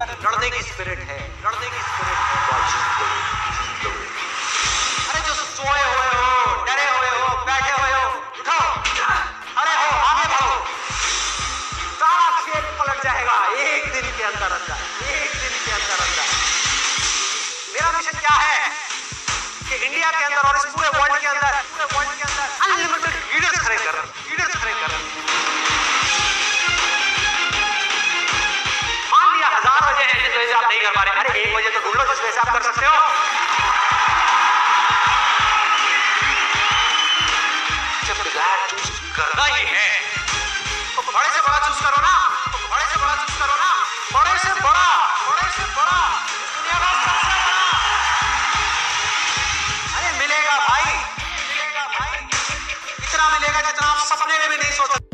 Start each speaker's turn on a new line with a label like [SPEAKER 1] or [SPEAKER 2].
[SPEAKER 1] लड़ने की स्पिरिट है, लड़ने की स्पिरिट है। अरे जो सोए हुए हो, डरे हुए हो, बैठे हुए हो उठो अरे हो, आगे बढ़ो। सारा खेल पलट जाएगा, एक दिन के अंदर अंदर, एक दिन के अंदर अंदर। मेरा मिशन क्या है? कि इंडिया के अंदर और इस नहीं कर पा रहे। अरे, एक बजे तो ढूंढ लो जिसमें आप कर सकते हो। तो बड़ा चूज़ करो ना। बड़े से बड़ा। अरे, मिलेगा भाई। मिलेगा भाई। इतना मिलेगा जितना आप सपने में भी नहीं सोचा